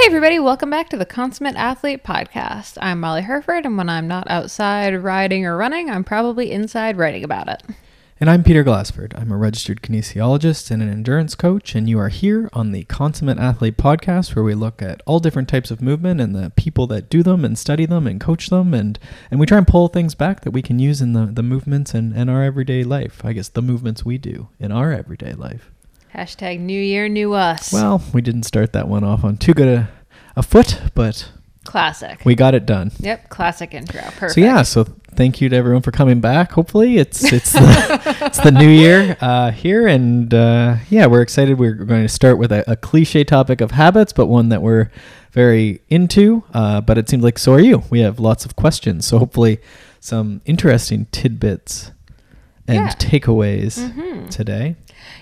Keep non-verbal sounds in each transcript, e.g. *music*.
Hey, everybody, welcome back to the Consummate Athlete Podcast. I'm Molly Hurford, and when I'm not outside riding or running, I'm probably inside writing about it. And I'm Peter Glassford. I'm a registered kinesiologist and an endurance coach, and you are here on the Consummate Athlete Podcast, where we look at all different types of movement and the people that do them and study them and coach them, and, and we try and pull things back that we can use in the, the movements and, and our everyday life. I guess the movements we do in our everyday life. Hashtag New Year, New Us. Well, we didn't start that one off on too good a, a foot, but classic. we got it done. Yep, classic intro. Perfect. So yeah, so thank you to everyone for coming back. Hopefully, it's it's the, it's the new year *laughs* uh, here, and uh, yeah, we're excited. We're going to start with a, a cliche topic of habits, but one that we're very into. Uh, but it seems like so are you. We have lots of questions, so hopefully, some interesting tidbits and Yeah. takeaways Mhm. today.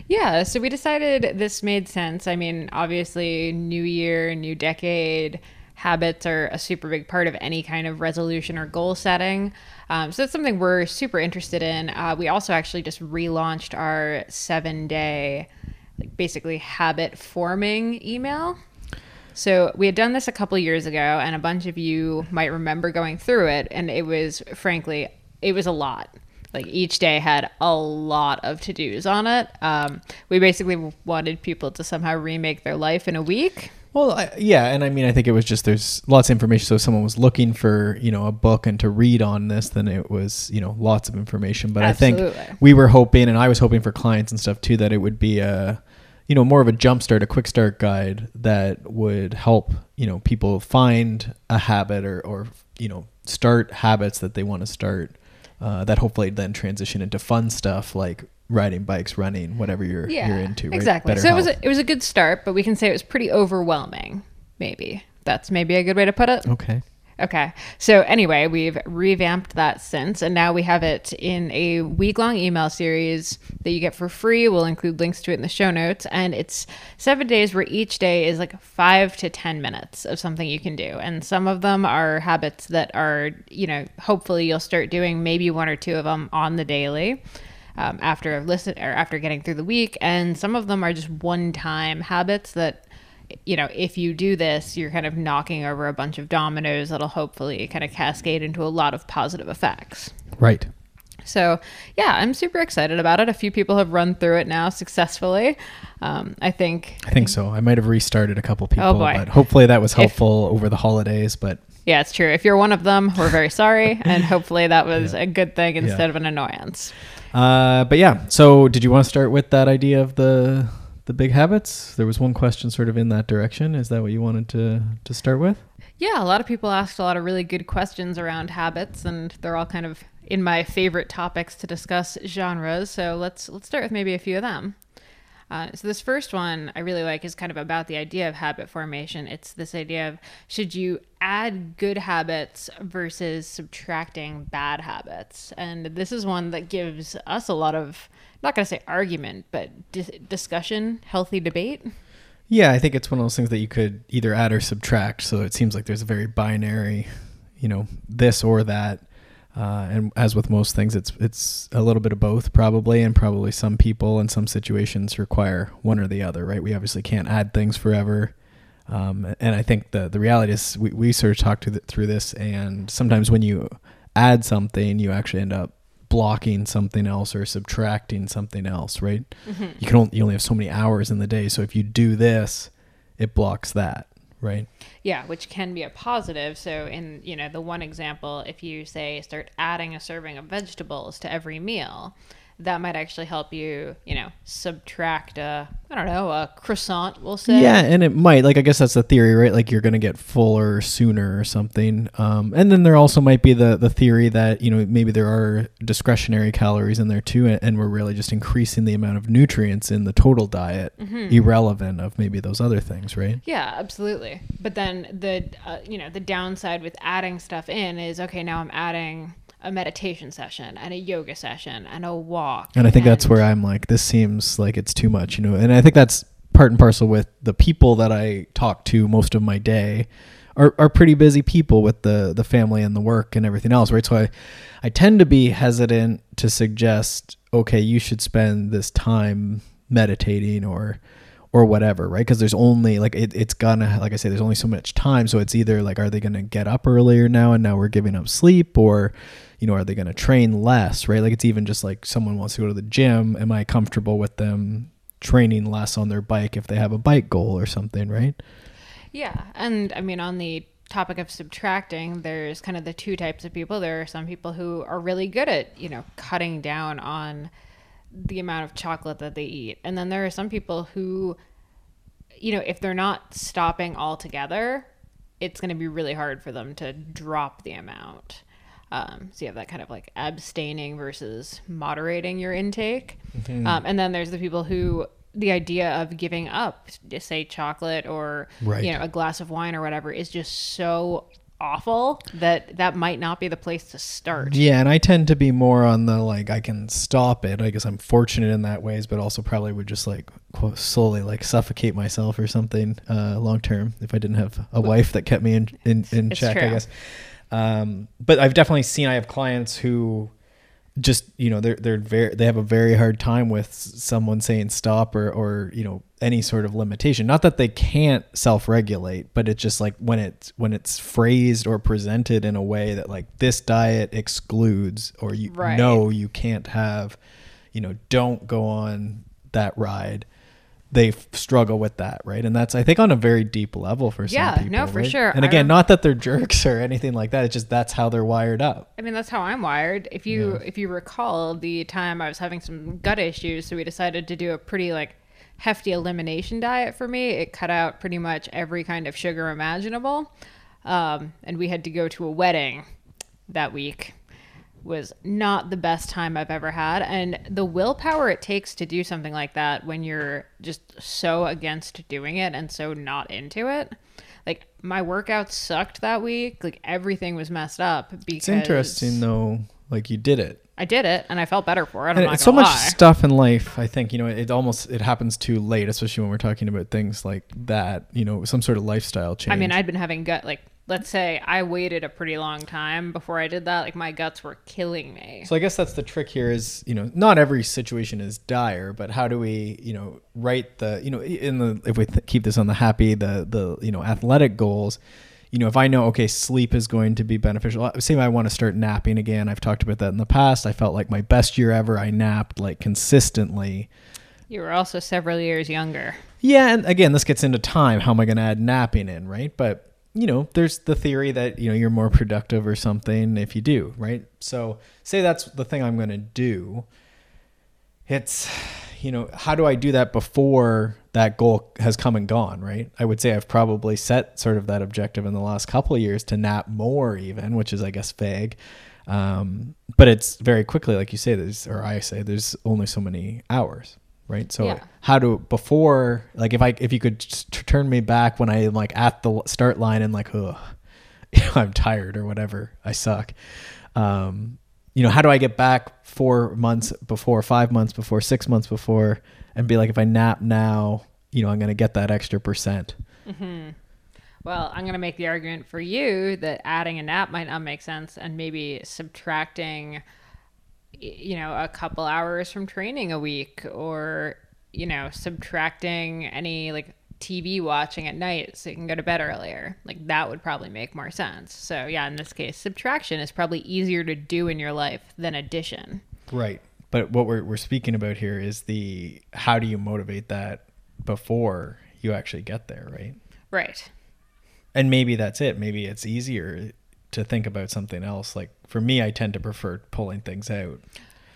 Yeah, so we decided this made sense. I mean, obviously, new year, new decade, habits are a super big part of any kind of resolution or goal setting. Um, so that's something we're super interested in. Uh, we also actually just relaunched our seven day, like basically habit forming email. So we had done this a couple years ago, and a bunch of you might remember going through it, and it was frankly, it was a lot. Like each day had a lot of to dos on it. Um, we basically wanted people to somehow remake their life in a week. Well, I, yeah, and I mean, I think it was just there's lots of information. So if someone was looking for you know a book and to read on this, then it was you know lots of information. But I think we were hoping, and I was hoping for clients and stuff too, that it would be a you know more of a jump start, a quick start guide that would help you know people find a habit or or you know start habits that they want to start. Uh, that hopefully then transition into fun stuff like riding bikes, running, whatever you're Yeah, you're into. Right? exactly. Better so it was a, it was a good start, but we can say it was pretty overwhelming. Maybe that's maybe a good way to put it. okay. Okay. So anyway, we've revamped that since, and now we have it in a week long email series that you get for free. We'll include links to it in the show notes. And it's seven days where each day is like five to 10 minutes of something you can do. And some of them are habits that are, you know, hopefully you'll start doing maybe one or two of them on the daily. Um, after listen or after getting through the week, and some of them are just one-time habits that you know, if you do this, you're kind of knocking over a bunch of dominoes that'll hopefully kind of cascade into a lot of positive effects. Right. So, yeah, I'm super excited about it. A few people have run through it now successfully. Um, I think, I think so. I might have restarted a couple people, Oh, boy. but hopefully that was helpful over the holidays. But yeah, it's true. If you're one of them, we're very sorry. and hopefully that was a good thing instead of an annoyance. uh, but yeah. So did you want to start with that idea of the the big habits? There was one question sort of in that direction. Is that what you wanted to to start with? Yeah, a lot of people asked a lot of really good questions around habits, and they're all kind of in my favorite topics to discuss genres. So let's let's start with maybe a few of them. Uh, so this first one I really like is kind of about the idea of habit formation. It's this idea of should you add good habits versus subtracting bad habits, and this is one that gives us a lot of not going to say argument, but dis- discussion, healthy debate. Yeah, I think it's one of those things that you could either add or subtract. So it seems like there's a very binary, you know, this or that. Uh, and as with most things, it's it's a little bit of both, probably, and probably some people in some situations require one or the other, right? We obviously can't add things forever, um, and I think the the reality is we, we sort of talked the, through this, and sometimes when you add something, you actually end up blocking something else or subtracting something else, right? You can only you only have so many hours in the day, so if you do this, it blocks that, right? Yeah, which can be a positive. So in, you know, the one example, if you say start adding a serving of vegetables to every meal, that might actually help you, you know, subtract a, I don't know, a croissant, we'll say. Yeah, and it might like I guess that's the theory, right? Like you're gonna get fuller sooner or something. Um, and then there also might be the the theory that you know maybe there are discretionary calories in there too, and, and we're really just increasing the amount of nutrients in the total diet, irrelevant of maybe those other things, right? Yeah, absolutely. But then the, uh, you know, the downside with adding stuff in is, okay, now I'm adding a meditation session and a yoga session and a walk. And I think that's where I'm like, this seems like it's too much, you know. And I think that's part and parcel with the people that I talk to most of my day are, are pretty busy people with the the family and the work and everything else, right? So I I tend to be hesitant to suggest, okay, you should spend this time meditating or or whatever, right? Because there's only like it, it's gonna like I say, there's only so much time. So it's either like are they gonna get up earlier now and now we're giving up sleep, or you know, are they gonna train less, right? Like it's even just like someone wants to go to the gym. Am I comfortable with them training less on their bike if they have a bike goal or something, right? Yeah, and I mean on the topic of subtracting, there's kind of the two types of people. There are some people who are really good at, you know, cutting down on the amount of chocolate that they eat. And then there are some people who, you know, if they're not stopping altogether, it's going to be really hard for them to drop the amount. Um, so you have that kind of like abstaining versus moderating your intake. Mm-hmm. Um, and then there's the people who the idea of giving up, say chocolate or right. you know a glass of wine or whatever, is just so awful that that might not be the place to start. Yeah, and I tend to be more on the like I can stop it. I guess I'm fortunate in that ways, but also probably would just like slowly like suffocate myself or something uh, long term if I didn't have a wife that kept me in in, in check. True. I guess. Um, but I've definitely seen I have clients who just you know they're they're very they have a very hard time with someone saying stop or or you know any sort of limitation not that they can't self-regulate but it's just like when it's when it's phrased or presented in a way that like this diet excludes or you right. know you can't have you know don't go on that ride they struggle with that, right? And that's I think on a very deep level for some yeah, people. no, for right? sure. And again, not that they're jerks or anything like that. It's just that's how they're wired up. I mean, that's how I'm wired. If you yeah. if you recall the time I was having some gut issues, so we decided to do a pretty like hefty elimination diet for me. It cut out pretty much every kind of sugar imaginable, um, and we had to go to a wedding that week was not the best time I've ever had. And the willpower it takes to do something like that when you're just so against doing it and so not into it. Like my workouts sucked that week. Like everything was messed up because It's interesting though, like you did it. I did it and I felt better for it. I'm so much lie. stuff in life, I think, you know, it almost it happens too late, especially when we're talking about things like that, you know, some sort of lifestyle change. I mean, I'd been having gut like let's say I waited a pretty long time before I did that, like my guts were killing me. So I guess that's the trick here is, you know, not every situation is dire, but how do we, you know, write the, you know, in the, if we th- keep this on the happy, the, the, you know, athletic goals, you know, if I know, okay, sleep is going to be beneficial, uh, say I want to start napping again. I've talked about that in the past. I felt like my best year ever, I napped like consistently. You were also several years younger. Yeah. And again, this gets into time. How am I going to add napping in? Right. But, you know, there's the theory that, you know, you're more productive or something if you do, right? So, say that's the thing I'm going to do. It's, you know, how do I do that before that goal has come and gone, right? I would say I've probably set sort of that objective in the last couple of years to nap more, even, which is, I guess, vague. Um, but it's very quickly, like you say, there's, or I say, there's only so many hours right so yeah. how do before like if i if you could turn me back when i'm like at the start line and like oh *laughs* i'm tired or whatever i suck um you know how do i get back four months before five months before six months before and be like if i nap now you know i'm going to get that extra percent mm-hmm. well i'm going to make the argument for you that adding a nap might not make sense and maybe subtracting you know, a couple hours from training a week or, you know, subtracting any like TV watching at night so you can go to bed earlier. Like that would probably make more sense. So, yeah, in this case, subtraction is probably easier to do in your life than addition. Right. But what we're, we're speaking about here is the how do you motivate that before you actually get there, right? Right. And maybe that's it. Maybe it's easier to think about something else. Like for me, I tend to prefer pulling things out.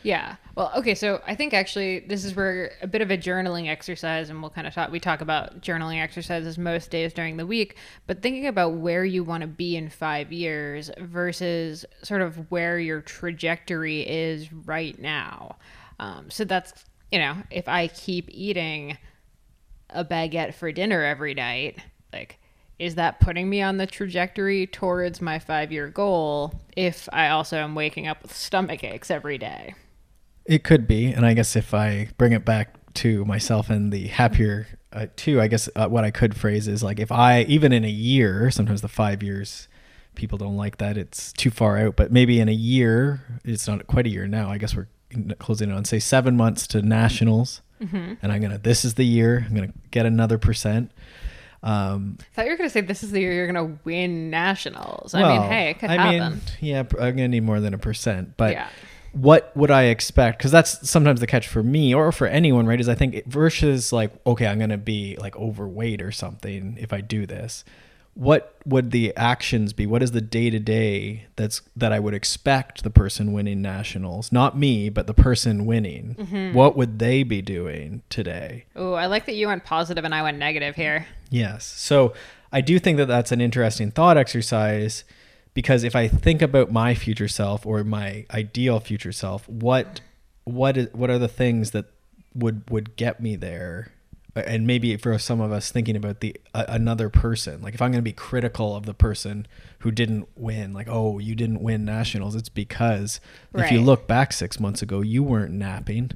Yeah. Well, okay. So I think actually this is where a bit of a journaling exercise, and we'll kind of talk. We talk about journaling exercises most days during the week, but thinking about where you want to be in five years versus sort of where your trajectory is right now. Um, so that's you know, if I keep eating a baguette for dinner every night, like is that putting me on the trajectory towards my five year goal if I also am waking up with stomach aches every day? It could be. And I guess if I bring it back to myself and the happier uh, too, I guess uh, what I could phrase is like if I, even in a year, sometimes the five years, people don't like that. It's too far out. But maybe in a year, it's not quite a year now. I guess we're closing on, say, seven months to nationals and I'm gonna. This is the year. I'm gonna get another percent. Um, I thought you were going to say this is the year you're going to win nationals. I mean, hey, it could I happen. mean, yeah, I'm gonna need more than a percent, but Yeah. what would I expect? Because that's sometimes the catch for me or for anyone, right? Is I think versus like, okay, I'm gonna be like overweight or something if I do this. What would the actions be? What is the day to day that's that I would expect the person winning nationals, not me, but the person winning? Mm-hmm. What would they be doing today? Oh, I like that you went positive and I went negative here. Yes. So I do think that that's an interesting thought exercise because if I think about my future self or my ideal future self, what what is what are the things that would would get me there? And maybe for some of us thinking about the uh, another person, like if I'm going to be critical of the person who didn't win, like oh you didn't win nationals, it's because if you look back six months ago, you weren't napping.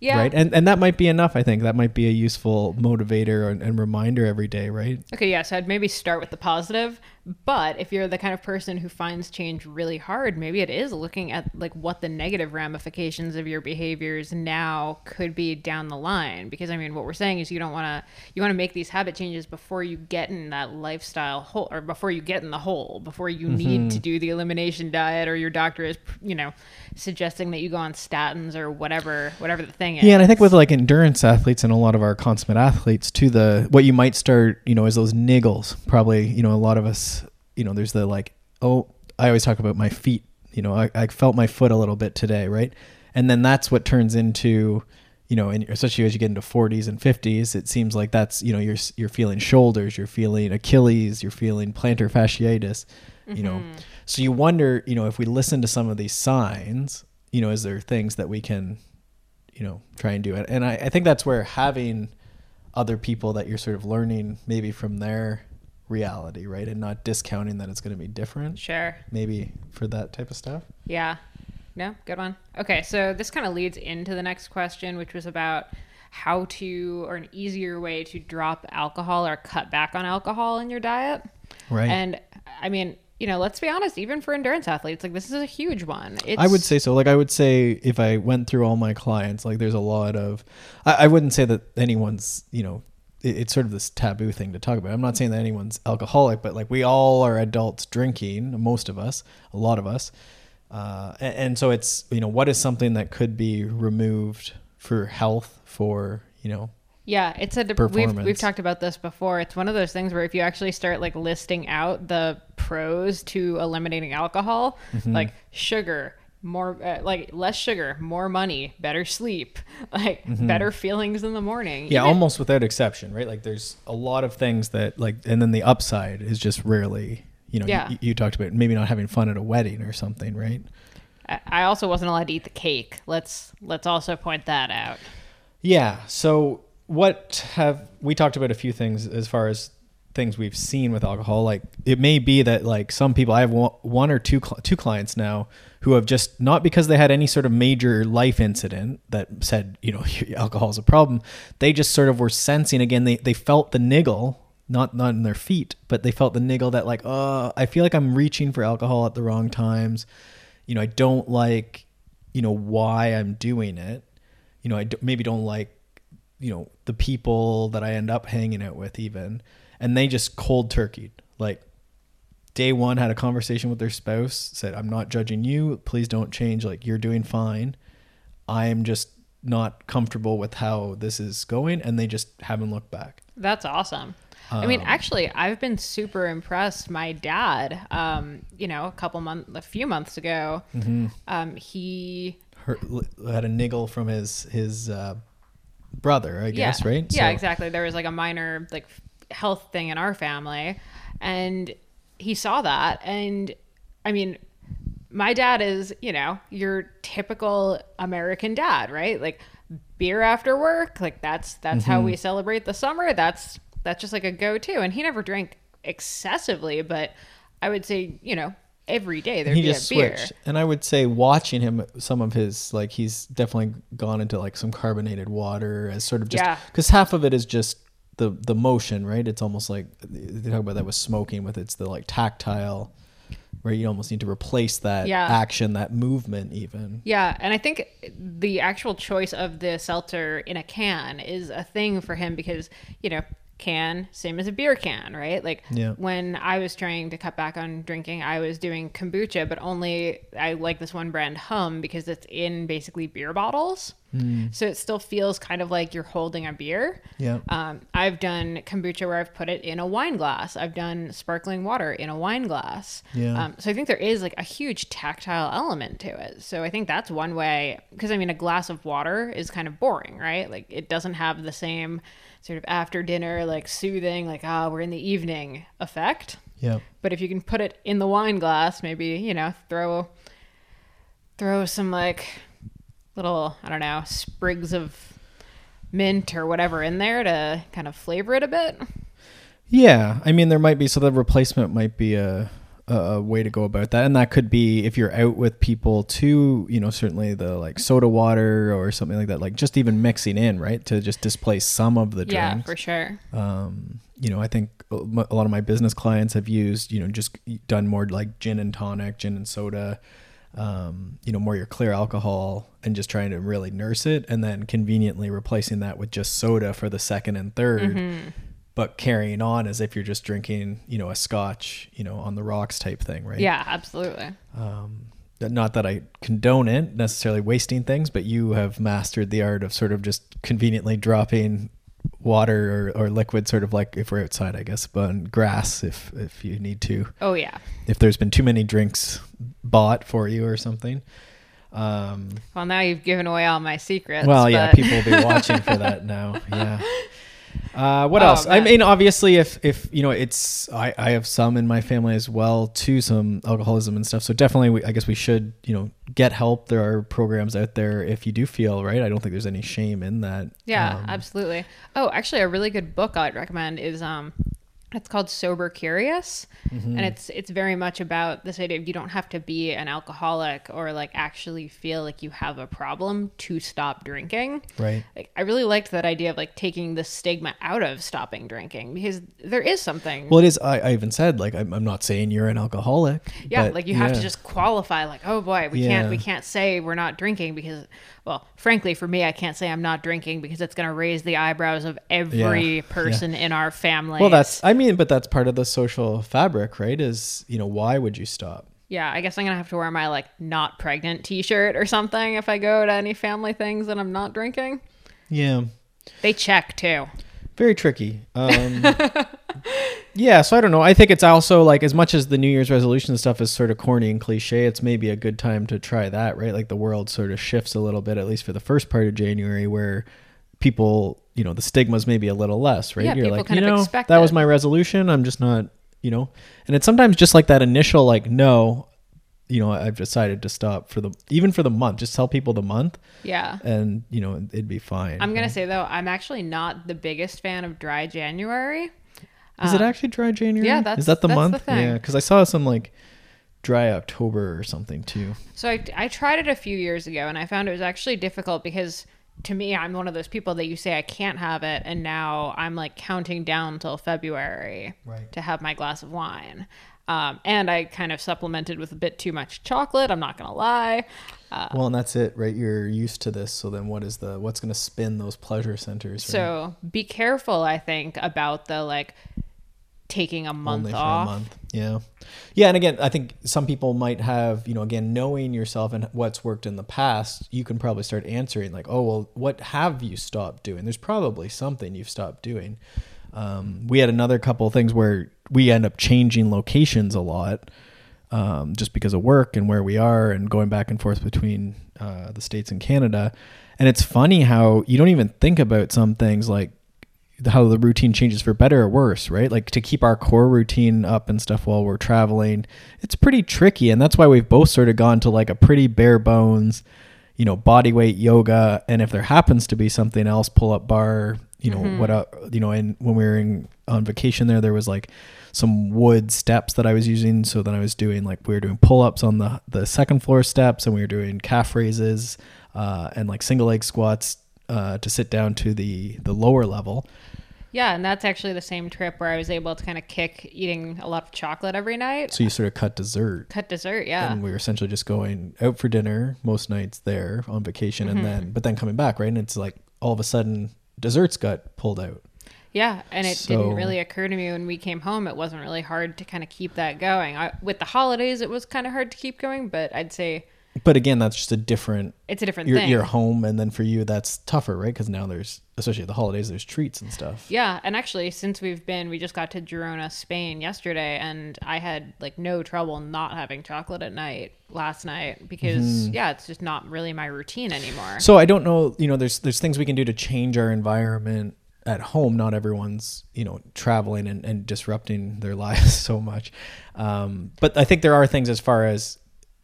Yeah. right? And and that might be enough i think. That might be a useful motivator and, and reminder every day right? Okay, yeah, so I'd maybe start with the positive, but if you're the kind of person who finds change really hard, maybe it is looking at like what the negative ramifications of your behaviors now could be down the line. Because I mean what we're saying is you don't want to you want to make these habit changes before you get in that lifestyle hole or before you get in the hole, before you need to mm-hmm. do the elimination diet or your doctor is, you know, suggesting that you go on statins or whatever whatever the thing is. yeah and i think with like endurance athletes and a lot of our consummate athletes to the what you might start you know is those niggles. Probably you know a lot of us you know there's the like oh i always talk about my feet you know i, I felt my foot a little bit today right? And then that's what turns into you know and especially as you get into 40s and 50s it seems like that's you know you're you're feeling shoulders you're feeling achilles you're feeling plantar fasciitis you know? Mm-hmm. So you wonder you know if we listen to some of these signs you know is there things that we can you know try and do? It and I, I think that's where having other people that you're sort of learning maybe from their reality right and not discounting that it's going to be different Sure. maybe for that type of stuff Yeah. No, good one. Okay, so this kind of leads into the next question, which was about how to, or an easier way to drop alcohol or cut back on alcohol in your diet. right And I mean, you know, let's be honest, even for endurance athletes, like this is a huge one. It's, I would say so. Like I would say if I went through all my clients, like there's a lot of, I, I wouldn't say that anyone's, you know, it's sort of this taboo thing to talk about. I'm not saying that anyone's alcoholic, but like we all are adults drinking, most of us, a lot of us. Uh, and, and so it's, you know, what is something that could be removed for health, for, you know, Yeah, it's a we've we've talked about this before. It's one of those things where if you actually start like listing out the pros to eliminating alcohol, Mm-hmm. like sugar, more uh, like less sugar, more money, better sleep, *laughs* like better feelings in the morning. Mm-hmm. yeah, Even- almost without exception, right? Like there's a lot of things that like, and then the upside is just rarely, you know, you- Yeah. you, you talked about maybe not having fun at a wedding or something, right? I I also wasn't allowed to eat the cake. Let's let's also point that out. Yeah. So what have we talked about a few things as far as things we've seen with alcohol? Like it may be that like some people I have one, or two cl- two clients now who have just not because they had any sort of major life incident that said you know *laughs* alcohol is a problem. They just sort of were sensing again. They they felt the niggle. Not not in their feet, but they felt the niggle that like, oh, I feel like I'm reaching for alcohol at the wrong times. You know, I don't like, you know, why I'm doing it you know, I d- maybe don't like, you know, the people that I end up hanging out with even, and they just cold turkeyed. Like day one had a conversation with their spouse, said, "I'm not judging you. Please don't change. Like you're doing fine. I'm just not comfortable with how this is going," and they just haven't looked back. That's awesome. I mean, Um, actually, I've been super impressed. My dad, um, you know, a couple months, a few months ago, Mm-hmm. um, he Her, had a niggle from his his uh, brother, I guess, yeah. right? Yeah, So- exactly. There was like a minor like health thing in our family, and he saw that, and I mean, my dad is you know your typical American dad, right? Like beer after work, like that's that's how Mm-hmm. we celebrate the summer. That's that's just like a go to, and he never drank excessively, but I would say you know every day there'd he be just a beer. switched and i would say watching him some of his like he's definitely gone into like some carbonated water as sort of just Yeah. because half of it is just the the motion right it's almost like they talk about that with smoking with it's the like tactile right? You almost need to replace that Yeah. action, that movement, even. Yeah, and I think the actual choice of the seltzer in a can is a thing for him because, you know, can same as a beer can, right? Like Yeah. when I was trying to cut back on drinking, I was doing kombucha, but only I like this one brand Humm because it's in basically beer bottles. So it still feels kind of like you're holding a beer. Yeah. Um, I've done kombucha where I've put it in a wine glass. I've done sparkling water in a wine glass. Yeah. Um, so I think there is like a huge tactile element to it. So I think that's one way because I mean a glass of water is kind of boring, right? Like it doesn't have the same sort of after dinner like soothing like ah we're in the evening effect. Yeah. But if you can put it in the wine glass, maybe you know throw throw some like little I don't know sprigs of mint or whatever in there to kind of flavor it a bit. Yeah, I mean there might be so the replacement might be a a way to go about that, and that could be if you're out with people too. You know, certainly the like soda water or something like that, like just even mixing in, right, to just displace some of the drink. Yeah, drinks. for sure. um, you know, I think a lot of my business clients have used, you know, just done more like gin and tonic, gin and soda, um, you know, more your clear alcohol and just trying to really nurse it and then conveniently replacing that with just soda for the second and 3rd Mm-hmm. but carrying on as if you're just drinking, you know, a scotch, you know, on the rocks type thing, right? Yeah, absolutely. Um, not that I condone it necessarily wasting things, but you have mastered the art of sort of just conveniently dropping water or, or liquid, sort of like if we're outside, I guess, but grass if if you need to, Oh yeah. if there's been too many drinks bought for you or something. Um, Well, now you've given away all my secrets. well, yeah, people will be watching for that *laughs* now. Yeah. Uh, what Oh, else? I mean, obviously, if if you know, it's I, I have some in my family as well too, some alcoholism and stuff. So definitely, we, I guess we should you know get help. There are programs out there if you do feel right. I don't think there's any shame in that. Yeah, Um, absolutely. Oh, actually, a really good book I'd recommend is um, it's called Sober Curious, Mm-hmm. and it's it's very much about this idea of you don't have to be an alcoholic or like actually feel like you have a problem to stop drinking. Right. Like, I really liked that idea of like taking the stigma out of stopping drinking because there is something. Well, it is. I, I even said like I'm, I'm not saying you're an alcoholic. yeah, like you have to just qualify like, oh boy, we can't we can't say we're not drinking because well, frankly for me I can't say I'm not drinking because it's going to raise the eyebrows of every Yeah, person in our family. Well, that's. I mean, but that's part of the social fabric, right? Is you know why would you stop? Yeah, I guess I'm going to have to wear my like not pregnant t-shirt or something if I go to any family things and I'm not drinking. Yeah. They check too. Very tricky. Um *laughs* yeah so i don't know. I think it's also like as much as the new year's resolution stuff is sort of corny and cliche it's maybe a good time to try that right? Like the world sort of shifts a little bit at least for the first part of january where people you know the stigma's maybe a little less right? Yeah, you're people like kind you know that was my resolution. I'm just not you know. And it's sometimes just like that initial like no you know i've decided to stop for the even for the month just tell people the month Yeah. and you know it'd be fine I'm going to say though, I'm actually not the biggest fan of dry January. Is it um, actually dry January? yeah, that's- is that the the month? thing. Yeah, because I saw some like dry October or something too. So I, I tried it a few years ago and I found it was actually difficult because to me, I'm one of those people that you say I can't have it. And now I'm like counting down till February Right. to have my glass of wine. Um, and I kind of supplemented with a bit too much chocolate. I'm not going to lie. Uh, well, and that's it, right? You're used to this, so then what is the what's going to spin those pleasure centers? right? so be careful, I think, about the like taking a month only for off. a month. Yeah, yeah, and again, I think some people might have, you know, again, knowing yourself and what's worked in the past, you can probably start answering like, oh, well, what have you stopped doing? There's probably something you've stopped doing. Um, we had another couple of things where we end up changing locations a lot, um, just because of work and where we are and going back and forth between uh, the states and Canada. And it's funny how you don't even think about some things like how the routine changes for better or worse, right? Like to keep our core routine up and stuff while we're traveling, it's pretty tricky. And that's why we've both sort of gone to like a pretty bare bones, you know, body weight yoga. And if there happens to be something else, pull up bar, you know, what, uh, you know, and when we were in, on vacation there, there was like some wood steps that I was using. So then I was doing like, we were doing pull ups on the, the second floor steps and we were doing calf raises, uh, and like single leg squats, uh, to sit down to the, the lower level Yeah, and that's actually the same trip where I was able to kind of kick eating a lot of chocolate every night. So you sort of cut dessert. Cut dessert, yeah. And we were essentially just going out for dinner most nights there on vacation, and then but then coming back, right? And it's like all of a sudden desserts got pulled out. Yeah, and it So- didn't really occur to me when we came home. It wasn't really hard to kind of keep that going. I, with the holidays, it was kind of hard to keep going, but I'd say But again, that's just a different. it's a different You're, thing. you're home, and then for you, that's tougher, right? Because now there's, especially at the holidays, there's treats and stuff. Yeah, and actually, since we've been, we just got to Girona, Spain yesterday, and I had like no trouble not having chocolate at night last night because yeah, it's just not really my routine anymore. Mm-hmm. So I don't know, you know, there's there's things we can do to change our environment at home. Not everyone's, you know, traveling and, and disrupting their *laughs* lives so much. Um, but I think there are things as far as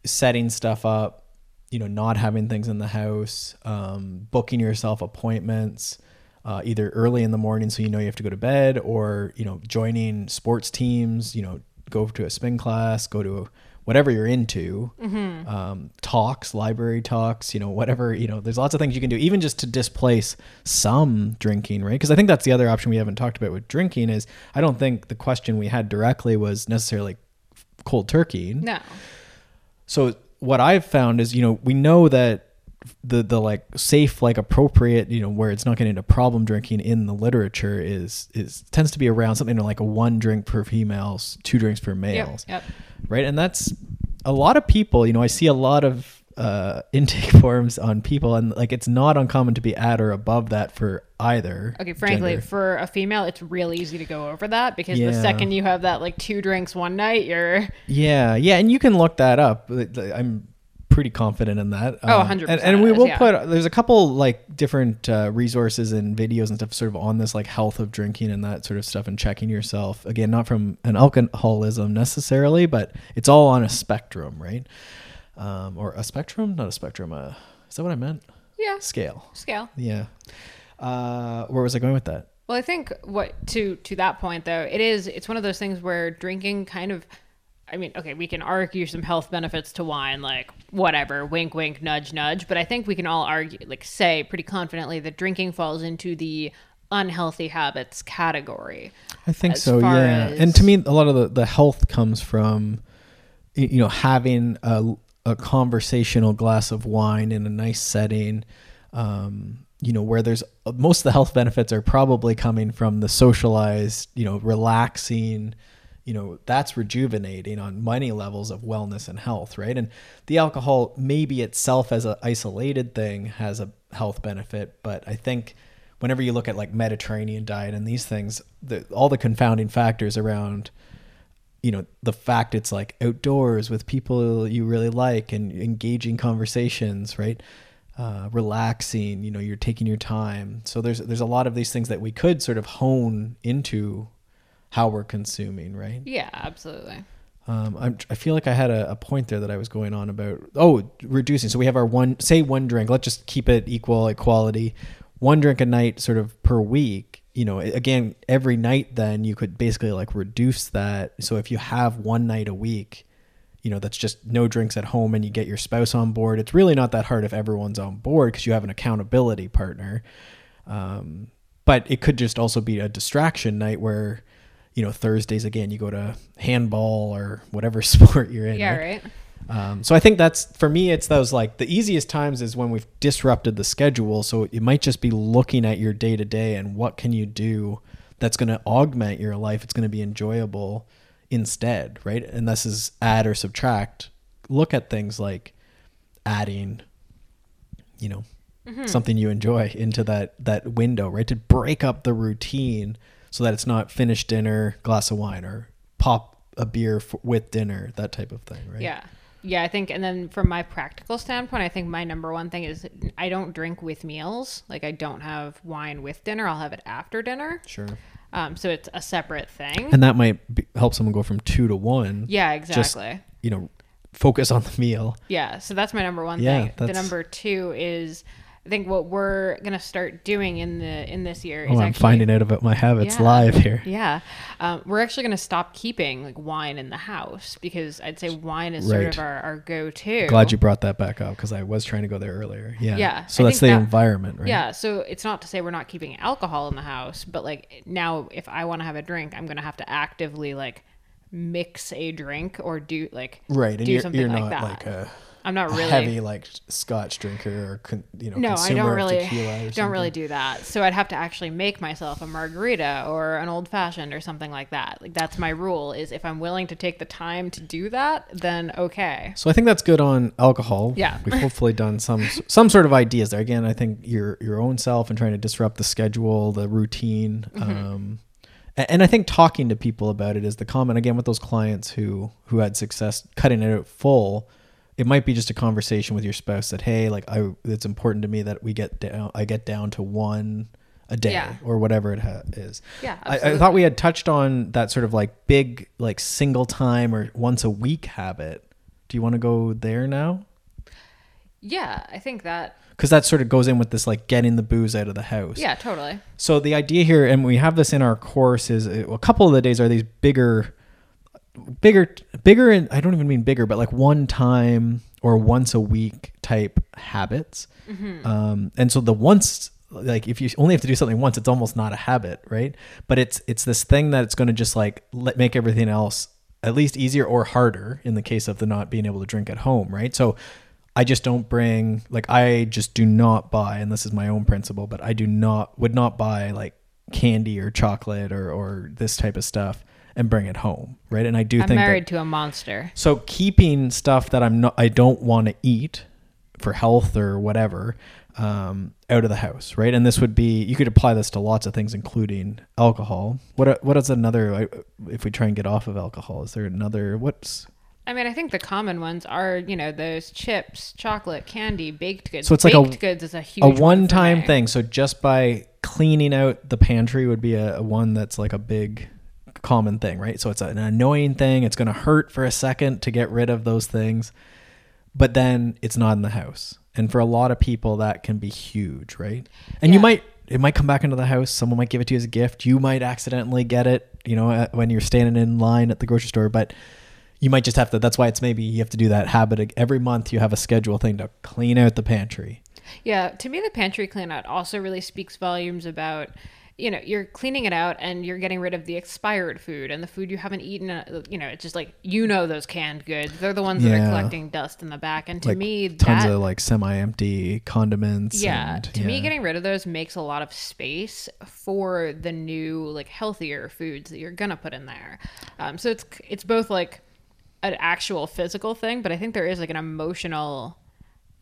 setting stuff up, you know, not having things in the house, um, booking yourself appointments. Uh, either early in the morning so you know you have to go to bed or you know joining sports teams you know go to a spin class go to whatever you're into um, talks library talks you know whatever you know there's lots of things you can do even just to displace some drinking right? Because i think that's the other option we haven't talked about with drinking is i don't think the question we had directly was necessarily cold turkey. No, so what I've found is, you know, we know that the the like safe, like appropriate, you know, where it's not getting into problem drinking in the literature is is tends to be around something like a one drink per females, two drinks per yep, males, yep. right? And that's a lot of people. You know, I see a lot of uh, *laughs* intake forms on people, and like it's not uncommon to be at or above that for either. Okay, frankly, gender. for a female, it's real easy to go over that because Yeah. the second you have that like two drinks one night, you're Yeah, yeah, and you can look that up. I'm pretty confident in that. Oh, Um, 100% And, and we it is, will yeah. put there's a couple like different uh, resources and videos and stuff sort of on this like health of drinking and that sort of stuff and checking yourself. Again, not from an alcoholism necessarily, but it's all on a spectrum, right? Um, or a spectrum, not a spectrum. Uh, is that what I meant? yeah Scale. scale. Yeah. Uh, where was I going with that? Well, I think what to to that point though, it is it's one of those things where drinking kind of I mean, okay, we can argue some health benefits to wine, like whatever, wink, wink, nudge, nudge. But I think we can all argue, like, say pretty confidently that drinking falls into the unhealthy habits category. I think so, yeah. as- And to me, a lot of the, the health comes from, you know, having a, a conversational glass of wine in a nice setting, um, you know, where there's most of the health benefits are probably coming from the socialized, you know, relaxing, you know, that's rejuvenating on many levels of wellness and health, right? And the alcohol, maybe itself as an isolated thing, has a health benefit, but I think whenever you look at like Mediterranean diet and these things, the, all the confounding factors around, you know, the fact it's like outdoors with people you really like and engaging conversations, right? Uh, relaxing, you know, you're taking your time. So there's there's a lot of these things that we could sort of hone into how we're consuming, right? Yeah, absolutely. Um, I'm, I feel like I had a, a point there that I was going on about. Oh, reducing. So we have our one, say one drink. Let's just keep it equal equality. One drink a night, sort of per week. You know, again, every night. Then you could basically like reduce that. So if you have one night a week, you know, that's just no drinks at home, and you get your spouse on board. It's really not that hard if everyone's on board because you have an accountability partner. Um, but it could just also be a distraction night where you know thursdays again you go to handball or whatever *laughs* sport you're in Yeah, right? right. Um, so i think that's for me it's those like the easiest times is when we've disrupted the schedule. So it might just be looking at your day to day and what can you do that's going to augment your life it's going to be enjoyable instead right? And this is add or subtract. Look at things like adding you know something you enjoy into that that window right? To break up the routine so that it's not finished dinner glass of wine or pop a beer f- with dinner that type of thing right? Yeah. Yeah, I think, and then from my practical standpoint, I think my number one thing is I don't drink with meals. Like, I don't have wine with dinner. I'll have it after dinner. sure Um, so it's a separate thing. and that might be, help someone go from two to one yeah, just exactly. you know focus on the meal Yeah, so that's my number one Yeah, thing. The number two is I think what we're gonna start doing in the in this year Oh, is I'm actually finding out about my habits Yeah. live here. yeah, um, we're actually gonna stop keeping like wine in the house because I'd say wine is sort of our, our go-to. Glad you brought that back up because I was trying to go there earlier. Yeah. Yeah, So I that's the that- environment, right? Yeah, so it's not to say we're not keeping alcohol in the house, but like now if I want to have a drink, I'm gonna have to actively like mix a drink or do like Right. And do you're, something you're like not that. like a, I'm not a really heavy like Scotch drinker or con, you know no, I consumer don't of really tequila or *laughs* don't really do that. So I'd have to actually make myself a margarita or an old fashioned or something like that. Like that's my rule is if I'm willing to take the time to do that, then okay. So I think that's good on alcohol. Yeah. We've hopefully done some some sort of ideas there. Again, I think your your own self and trying to disrupt the schedule, the routine. Mm-hmm. Um, and I think talking to people about it is the common. Again, with those clients who who had success cutting it out full, it might be just a conversation with your spouse that hey, like I, it's important to me that we get down. I get down to one a day Yeah. or whatever it ha- is. Yeah, I, I thought we had touched on that sort of like big like single time or once a week habit. Do you want to go there now? Yeah, I think that Because that sort of goes in with this like getting the booze out of the house. yeah, totally. So the idea here, and we have this in our course, is uh, a couple of the days are these bigger, bigger, bigger, and I don't even mean bigger, but like one time or once a week type habits. Um, and so the once, like if you only have to do something once, it's almost not a habit, right? But it's it's this thing that it's going to just like let make everything else at least easier or harder in the case of the not being able to drink at home, right? So I just don't bring like I just do not buy, and this is my own principle, but I do not would not buy like candy or chocolate or or this type of stuff and bring it home, right? And I do I'm think married that, to a monster. so keeping stuff that I'm not I don't want to eat for health or whatever um, out of the house, right? And this would be you could apply this to lots of things, including alcohol. What what is another? If we try and get off of alcohol, is there another? What's I mean, I think the common ones are, you know, those chips, chocolate, candy, baked goods. So it's like a- baked goods is a huge a one one-time thing. So just by cleaning out the pantry would be a, a one that's like a big common thing, right? So it's an annoying thing. It's going to hurt for a second to get rid of those things, but then it's not in the house. And for a lot of people, that can be huge, right? And you might it might come back into the house. Someone might give it to you as a gift. You might accidentally get it, you know, when you're standing in line at the grocery store, but you might just have to that's why it's maybe you have to do that habit every month you have a schedule thing to clean out the pantry Yeah, to me, the pantry clean out also really speaks volumes about, you know, you're cleaning it out and you're getting rid of the expired food and the food you haven't eaten. uh, You know, it's just like, you know, those canned goods. They're the ones that are collecting dust in the back. And to like me, tons that, of like semi-empty condiments yeah, and- to me, getting rid of those makes a lot of space for the new, like, healthier foods that you're gonna put in there. Um, so it's it's both like an actual physical thing, but I think there is like an emotional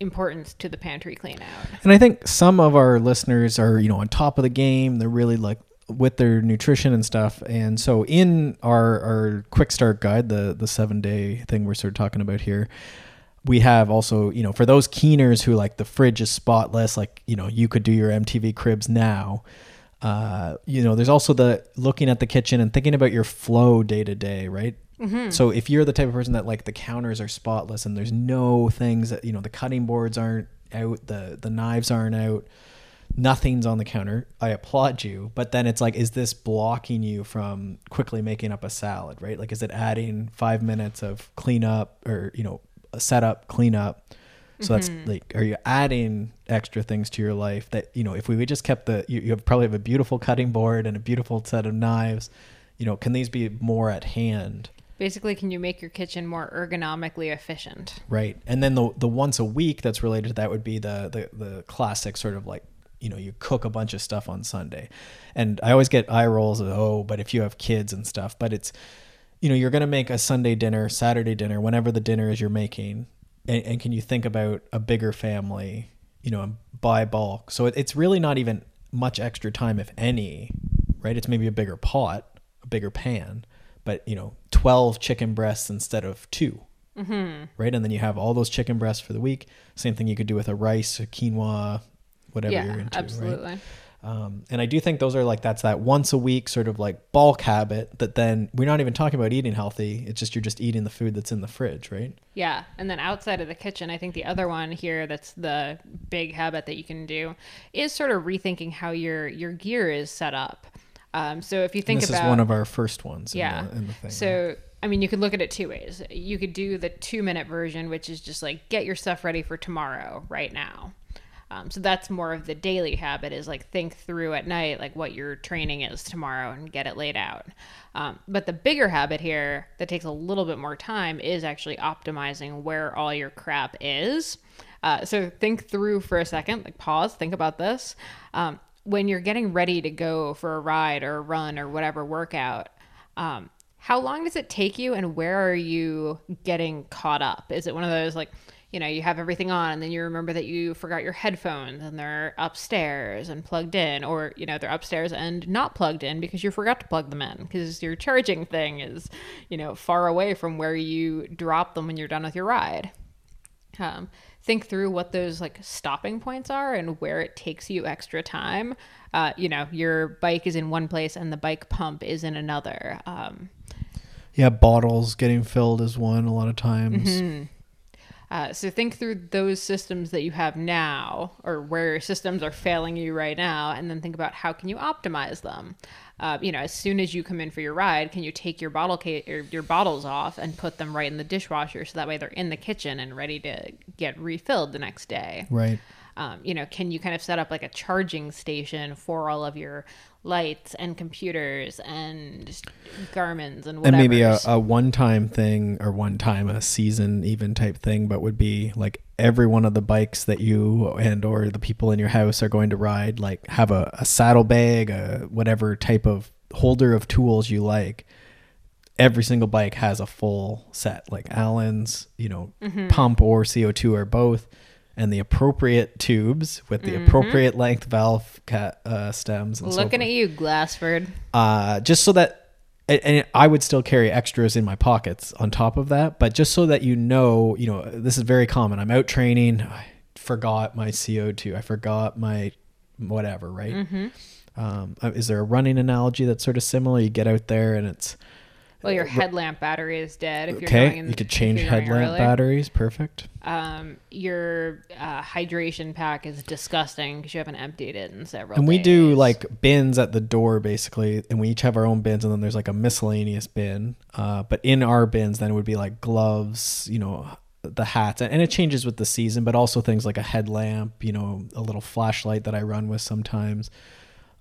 importance to the pantry clean out. And I think some of our listeners are, you know, on top of the game. They're really like with their nutrition and stuff. And so in our our quick start guide, the the seven day thing we're sort of talking about here, we have also, you know, for those keeners who like the fridge is spotless, like, you know, you could do your MTV cribs now. Uh, you know, there's also the looking at the kitchen and thinking about your flow day to day, right? Mm-hmm. So if you're the type of person that like the counters are spotless and there's no things that you know the cutting boards aren't out, the the knives aren't out, nothing's on the counter, I applaud you. But then it's like, is this blocking you from quickly making up a salad, right? Like, is it adding five minutes of cleanup or you know a setup, cleanup? So that's mm-hmm. like, are you adding extra things to your life that you know? If we just kept the, you, you have probably have a beautiful cutting board and a beautiful set of knives. You know, can these be more at hand? Basically, can you make your kitchen more ergonomically efficient? Right. And then the the once a week that's related to that would be the the the classic sort of like you know you cook a bunch of stuff on Sunday, and I always get eye rolls of oh but if you have kids and stuff, but it's you know you're gonna make a Sunday dinner, Saturday dinner, whenever the dinner is you're making, and, and can you think about a bigger family, you know, and buy bulk? So it, it's really not even much extra time if any, right? It's maybe a bigger pot, a bigger pan, but you know, twelve chicken breasts instead of 2 right? And then you have all those chicken breasts for the week. Same thing you could do with a rice, a quinoa, whatever yeah, you're into, absolutely. right? Um, and I do think those are like that's that once a week sort of like bulk habit that then we're not even talking about eating healthy. It's just you're just eating the food that's in the fridge, right? Yeah. And then outside of the kitchen, I think the other one here that's the big habit that you can do is sort of rethinking how your your gear is set up. Um, so if you think this about is one of our first ones. yeah. In the, in the thing. so I mean, you could look at it two ways. You could do the two minute version, which is just like get your stuff ready for tomorrow, right now. Um, so that's more of the daily habit is like think through at night like what your training is tomorrow and get it laid out. Um, but the bigger habit here that takes a little bit more time is actually optimizing where all your crap is. Uh, so think through for a second, like pause, think about this. Um, when you're getting ready to go for a ride or a run or whatever workout, um, how long does it take you and where are you getting caught up? Is it one of those like, you know, you have everything on and then you remember that you forgot your headphones and they're upstairs and plugged in, or, you know, they're upstairs and not plugged in because you forgot to plug them in because your charging thing is, you know, far away from where you drop them when you're done with your ride. Um, think through what those like stopping points are and where it takes you extra time. Uh, you know, your bike is in one place and the bike pump is in another. Um, yeah, bottles getting filled is one a lot of times. Mm-hmm. Uh, so think through those systems that you have now, or where your systems are failing you right now, and then think about how can you optimize them. Uh, you know, as soon as you come in for your ride, can you take your bottle ca- or your bottles off and put them right in the dishwasher so that way they're in the kitchen and ready to get refilled the next day. Right. Um, you know, can you kind of set up like a charging station for all of your lights and computers and garments and whatever? and maybe a, a one-time thing or one time a season even type thing but would be like every one of the bikes that you and or the people in your house are going to ride like have a, a saddlebag a whatever type of holder of tools you like every single bike has a full set like allen's you know Mm-hmm. pump or co2 or both and the appropriate tubes with the Mm-hmm. appropriate length valve ca- uh, stems and Looking forth at you, Glassford. uh, just so that and- and I would still carry extras in my pockets on top of that, but just so that you know, you know, this is very common. I'm out training, I forgot my CO2, I forgot my whatever, right? Mm-hmm. Um, uh, is there a running analogy that's sort of similar? You get out there and it's Well, your headlamp battery is dead. If you're okay. going in, you could change headlamp batteries, perfect. Um, your uh, hydration pack is disgusting because you haven't emptied it in several. And we do like bins at the door basically, and we each have our own bins, and then there's like a miscellaneous bin. Uh, but in our bins, then it would be like gloves, you know, the hats, and it changes with the season, but also things like a headlamp, you know, a little flashlight that I run with sometimes.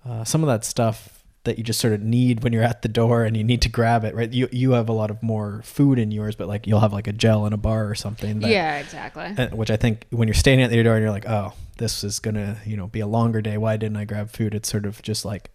Uh, some of that stuff that you just sort of need when you're at the door and you need to grab it, right? You you have a lot of more food in yours, but like you'll have like a gel in a bar or something. That, yeah, exactly. which I think when you're standing at the door and you're like, oh, this is gonna, you know, be a longer day. Why didn't I grab food? It's sort of just like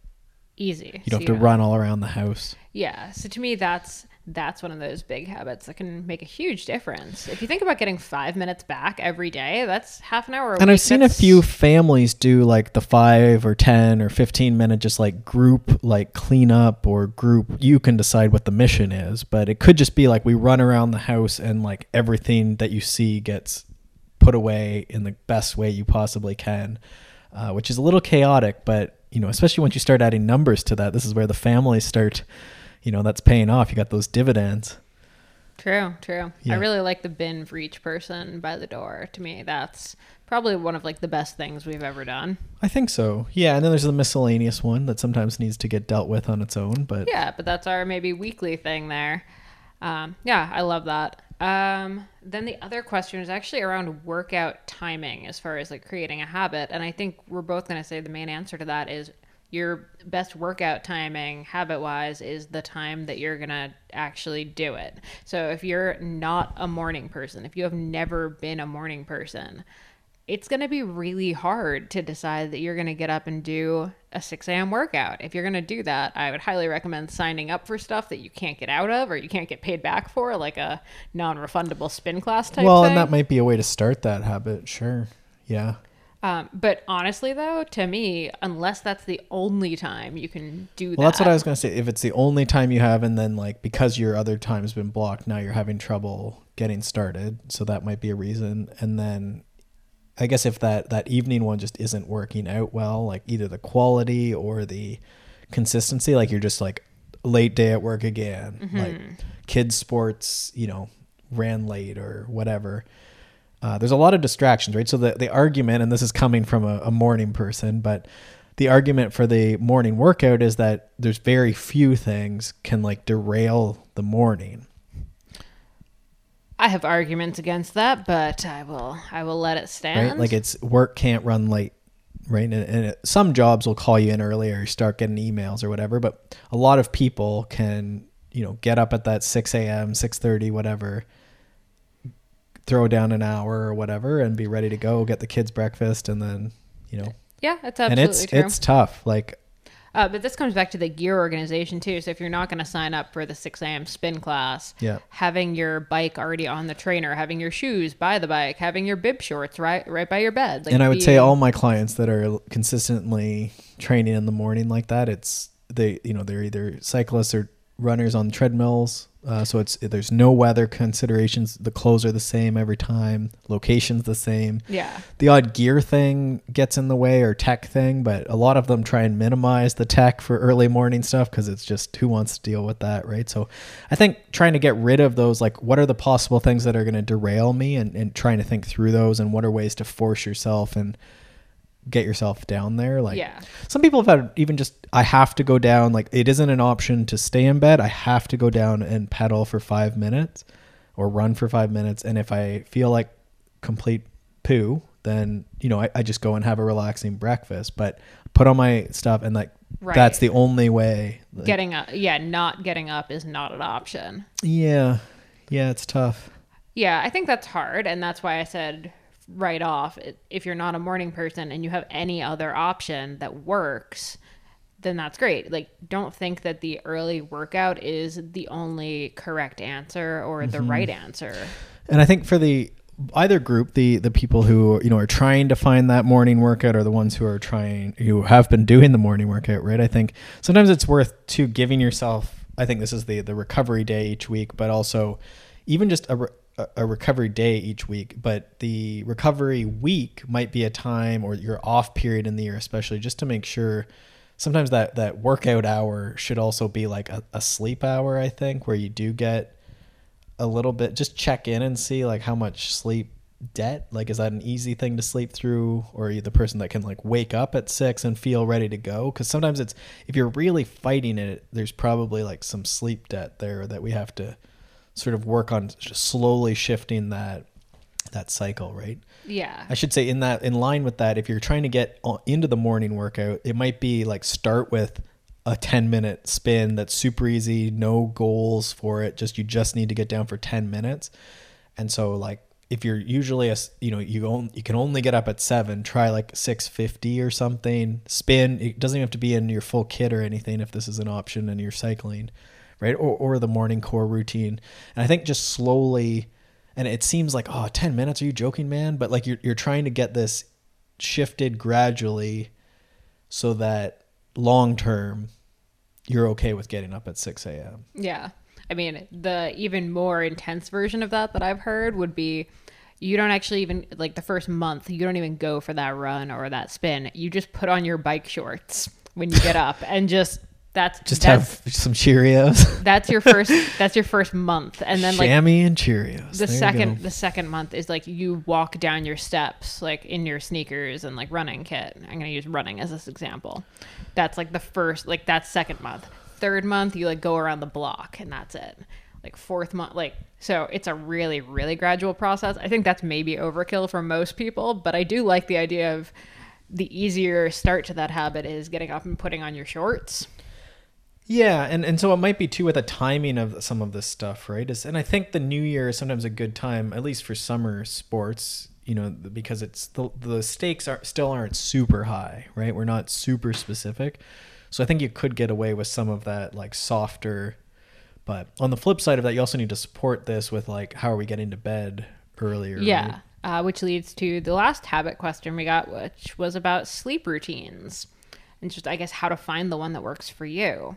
Easy. you don't So have to run all around the house. Yeah. So to me, that's that's one of those big habits that can make a huge difference. If you think about getting five minutes back every day, that's half an hour. A And week. I've seen a few families do like the five or ten or fifteen minute just like group like cleanup or group. You can decide what the mission is, but it could just be like we run around the house and like everything that you see gets put away in the best way you possibly can, uh, which is a little chaotic. But you know, especially once you start adding numbers to that, this is where the families start. You know, that's paying off. You got those dividends. True, true. Yeah. I really like the bin for each person by the door. To me, that's probably one of like the best things we've ever done. I think so. Yeah, and then there's the miscellaneous one that sometimes needs to get dealt with on its own. But Yeah, but that's our maybe weekly thing there. Um, yeah, I love that. Um, then the other question is actually around workout timing as far as like creating a habit. And I think we're both going to say the main answer to that is your best workout timing habit wise is the time that you're going to actually do it. So if you're not a morning person, if you have never been a morning person, it's going to be really hard to decide that you're going to get up and do a 6 a.m. workout. If you're going to do that, I would highly recommend signing up for stuff that you can't get out of or you can't get paid back for, like a non refundable spin class type well, thing. and that might be a way to start that habit. Sure. Yeah. Um, but honestly, though, to me, unless that's the only time you can do that. Well, that's what I was gonna say. If it's the only time you have, and then like because your other time's been blocked, now you're having trouble getting started. So that might be a reason. And then I guess if that that evening one just isn't working out well, like either the quality or the consistency, like you're just like late day at work again, Mm-hmm. like kids sports, you know, ran late or whatever. Uh, there's a lot of distractions, right? So the the argument, and this is coming from a, a morning person, but the argument for the morning workout is that there's very few things can like derail the morning. I have arguments against that, but I will I will let it stand. right? Like it's work can't run late, right? And, and it, some jobs will call you in earlier, start getting emails or whatever. But a lot of people can, you know, get up at that six a.m., six thirty, whatever, throw down an hour or whatever, and be ready to go, get the kids breakfast, and then, you know, yeah, that's and absolutely it's true. it's tough. Like Uh, but this comes back to the gear organization too. So if you're not going to sign up for the 6 a.m. spin class, Yeah. having your bike already on the trainer, having your shoes by the bike, having your bib shorts right right by your bed. Like and I would say all my clients that are consistently training in the morning like that, it's they you know they're either cyclists or runners on treadmills. Uh, so it's there's no weather considerations. The clothes are the same every time. Location's the same. yeah, The odd gear thing gets in the way or tech thing, but a lot of them try and minimize the tech for early morning stuff because it's just who wants to deal with that, right? So I think trying to get rid of those, like what are the possible things that are going to derail me and, and trying to think through those and what are ways to force yourself and get yourself down there. Like Yeah. some people have had even just, I have to go down, like it isn't an option to stay in bed. I have to go down and pedal for five minutes or run for five minutes. And if I feel like complete poo, then, you know, I, I just go and have a relaxing breakfast, but put on my stuff and like, Right. that's the only way. Like, getting up. Yeah, not getting up is not an option. yeah. Yeah. It's tough. Yeah, I think that's hard, and that's why I said right off if you're not a morning person and you have any other option that works, then that's great. Like, don't think that the early workout is the only correct answer or the Mm-hmm. right answer. And I think for the either group, the the people who you know are trying to find that morning workout or the ones who are trying who have been doing the morning workout, right? I think sometimes it's worth to giving yourself. I think this is the the recovery day each week, but also even just a a- recovery day each week, but the recovery week might be a time or your off period in the year, especially just to make sure. Sometimes that that workout hour should also be like a, a sleep hour. I think where you do get a little bit just check in and see like how much sleep debt like is that an easy thing to sleep through or are you the person that can like wake up at six and feel ready to go because sometimes it's if you're really fighting it there's probably like some sleep debt there that we have to sort of work on just slowly shifting that that cycle right Yeah. I should say in that in line with that, if you're trying to get into the morning workout, it might be like start with a 10 minute spin that's super easy, no goals for it. Just you just need to get down for 10 minutes. And so like if you're usually a you know you on, you can only get up at 7, try like 650 or something. Spin, it doesn't even have to be in your full kit or anything if this is an option and you're cycling, right? Or or the morning core routine. And I think just slowly and it seems like oh 10 minutes are you joking man but like you're, you're trying to get this shifted gradually so that long term you're okay with getting up at 6 a.m Yeah. I mean, the even more intense version of that that I've heard would be you don't actually even like the first month, you don't even go for that run or that spin. You just put on your bike shorts when you get up and just that's just that's, have some cheerios. *laughs* that's your first that's your first month. And then like chamois and cheerios. the There second the second month is like you walk down your steps like in your sneakers and like running kit. I'm going to use running as this example. That's like the first like that's second month. Third month you like go around the block and that's it. Like fourth month like so it's a really really gradual process. I think that's maybe overkill for most people but i do like the idea of the easier start to that habit is getting up and putting on your shorts Yeah, and, and so it might be too with the timing of some of this stuff, right? Is and I think the new year is sometimes a good time, at least for summer sports, you know, because it's the the stakes are still aren't super high, right? We're not super specific, so I think you could get away with some of that like softer. But on the flip side of that, you also need to support this with like how are we getting to bed earlier? Yeah. right? Uh, which leads to the last habit question we got, which was about sleep routines and just, I guess, how to find the one that works for you.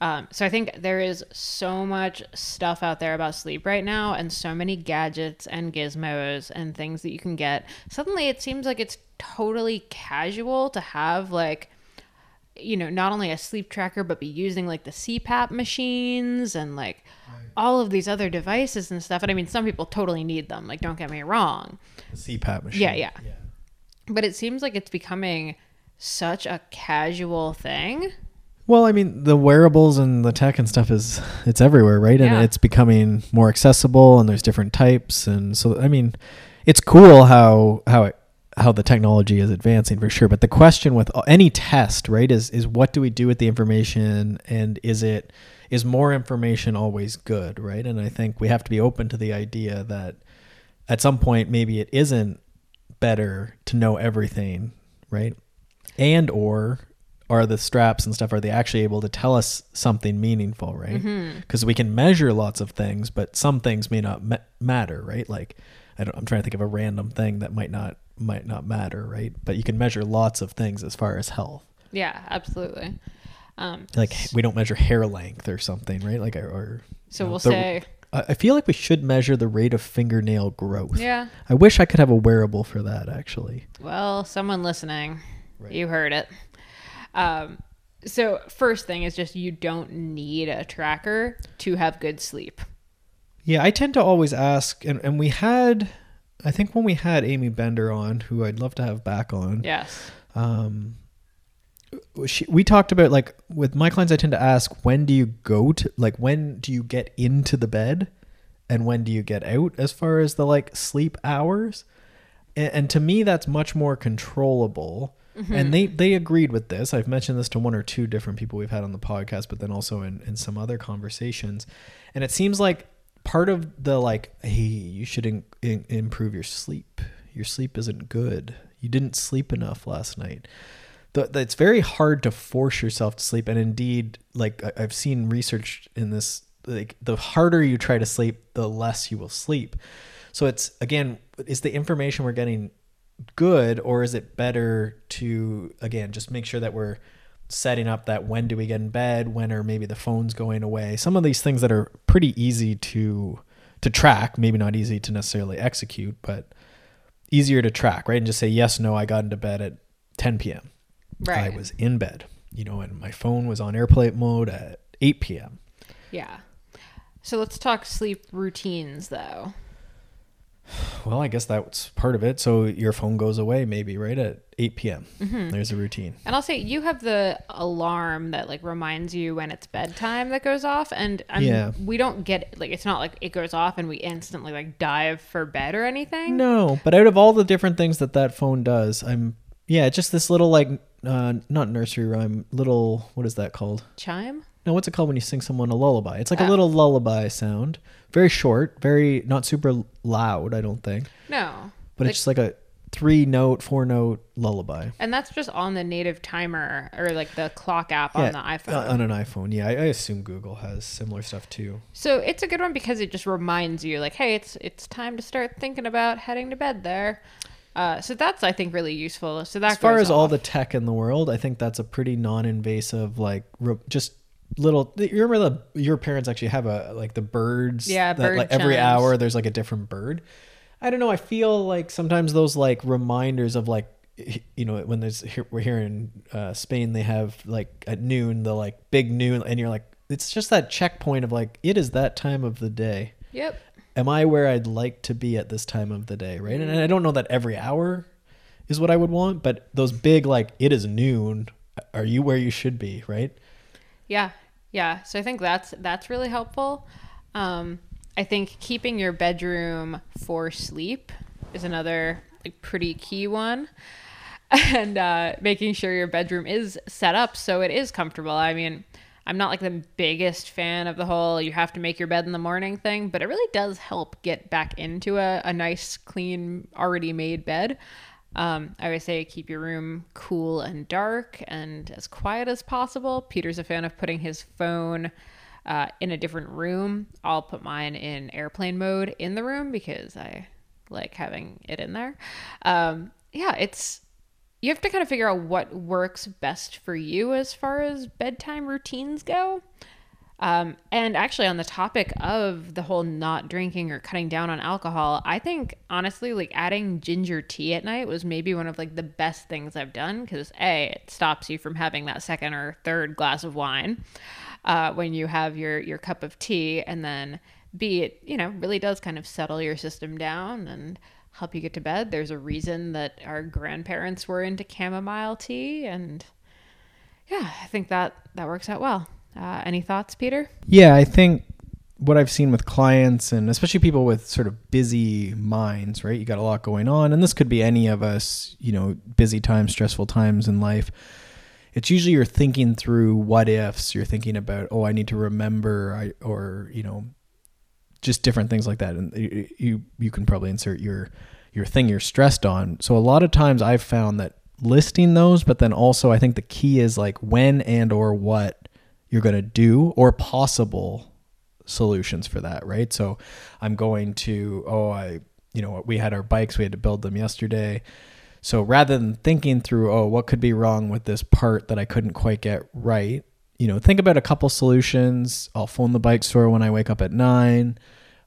Um, so I think there is so much stuff out there about sleep right now, and so many gadgets and gizmos and things that you can get. Suddenly, it seems like it's totally casual to have like you know not only a sleep tracker but be using like the CPAP machines and like all of these other devices and stuff. And I mean, some people totally need them. Like, don't get me wrong. The CPAP machine. Yeah, yeah. But it seems like it's becoming such a casual thing. Well, I mean, the wearables and the tech and stuff is it's everywhere, right? And Yeah. it's becoming more accessible, and there's different types, and so I mean, it's cool how how it how the technology is advancing for sure. But the question with any test, right, is is what do we do with the information, and is it is more information always good, right? And I think we have to be open to the idea that at some point maybe it isn't better to know everything, right? And or are the straps and stuff are they actually able to tell us something meaningful, right? Because we can measure lots of things, but some things may not ma- matter, right? Like I don't, I'm trying to think of a random thing that might not might not matter, right? But you can measure lots of things as far as health. Yeah, absolutely. Um, Like we don't measure hair length or something, right? Like or, or so you know, we'll the- say, I feel like we should measure the rate of fingernail growth. yeah. I wish I could have a wearable for that actually. Well, someone listening, Right. you heard it. Um, so first thing is just you don't need a tracker to have good sleep. Yeah, I tend to always ask, and, and we had, I think when we had Amy Bender on, who I'd love to have back on, Yes. um, she, we talked about like with my clients, I tend to ask, when do you go to, like, when do you get into the bed and when do you get out as far as the like sleep hours? And, and to me, that's much more controllable. Mm-hmm. And they, they agreed with this. I've mentioned this to one or two different people we've had on the podcast, but then also in, in some other conversations. And it seems like part of the like, hey, you should in, in, improve your sleep. Your sleep isn't good. You didn't sleep enough last night it's very hard to force yourself to sleep and indeed like I- i've seen research in this like the harder you try to sleep the less you will sleep so it's again is the information we're getting good or is it better to again just make sure that we're setting up that when do we get in bed when are maybe the phone's going away some of these things that are pretty easy to to track maybe not easy to necessarily execute but easier to track right and just say yes no i got into bed at 10 p.m Right. I was in bed, you know, and my phone was on airplane mode at 8 p.m. Yeah. So let's talk sleep routines though. Well, I guess that's part of it. So your phone goes away maybe right at 8 p.m. Mm-hmm. There's a routine. And I'll say you have the alarm that like reminds you when it's bedtime that goes off, and I mean, Yeah. we don't get like it's not like it goes off and we instantly like dive for bed or anything. No, but out of all the different things that that phone does, I'm yeah, just this little like uh, not nursery rhyme, little what is that called? Chime. No, what's it called when you sing someone a lullaby? It's like a Oh. little lullaby sound, very short, very not super loud. I don't think, No. but Like- it's just like a three note, four note lullaby. And that's just on the native timer or like the clock app on the iPhone. uh, on an iPhone. Yeah, I, I assume Google has similar stuff too. so it's a good one because it just reminds you like, hey, it's it's time to start thinking about heading to bed there. Uh, so that's I think really useful. So that As far as all the tech in the world, I think that's a pretty non-invasive, like re- just little. You remember the your parents actually have a like the birds. Yeah, that, bird like every hour there's like a different bird. I don't know. I feel like sometimes those like reminders of like you know when there's here, we're here in uh, Spain they have like at noon the like big noon and you're like it's just that checkpoint of like it is that time of the day. Yep. am I where I'd like to be at this time of the day, right? And I don't know that every hour is what I would want, but those big like it is noon, are you where you should be, right? Yeah, yeah. So I think that's that's really helpful. Um, I think keeping your bedroom for sleep is another like pretty key one, *laughs* and uh, making sure your bedroom is set up so it is comfortable. I mean, I'm not like the biggest fan of the whole you have to make your bed in the morning thing, but it really does help get back into a, a nice, clean, already made bed. Um, I always say keep your room cool and dark and as quiet as possible. Peter's a fan of putting his phone uh, in a different room. I'll put mine in airplane mode in the room because I like having it in there. Um, yeah, it's you have to kind of figure out what works best for you as far as bedtime routines go. Um, and actually, on the topic of the whole not drinking or cutting down on alcohol, I think honestly, like adding ginger tea at night was maybe one of like the best things I've done because a it stops you from having that second or third glass of wine uh, when you have your your cup of tea, and then b it you know really does kind of settle your system down and help you get to bed. There's a reason that our grandparents were into chamomile tea, and yeah, I think that that works out well. Uh, any thoughts, Peter? Yeah, I think what I've seen with clients and especially people with sort of busy minds, right? You got a lot going on, and this could be any of us, you know, busy times, stressful times in life. It's usually you're thinking through what ifs, you're thinking about, oh, I need to remember, I, or, you know, just different things like that. And you, you can probably insert your, your thing you're stressed on. So a lot of times I've found that listing those, but then also I think the key is like when and or what you're going to do or possible solutions for that, right? So I'm going to, oh, I, you know, we had our bikes, we had to build them yesterday. So rather than thinking through, oh, what could be wrong with this part that I couldn't quite get right, you know, think about a couple solutions. I'll phone the bike store when I wake up at nine.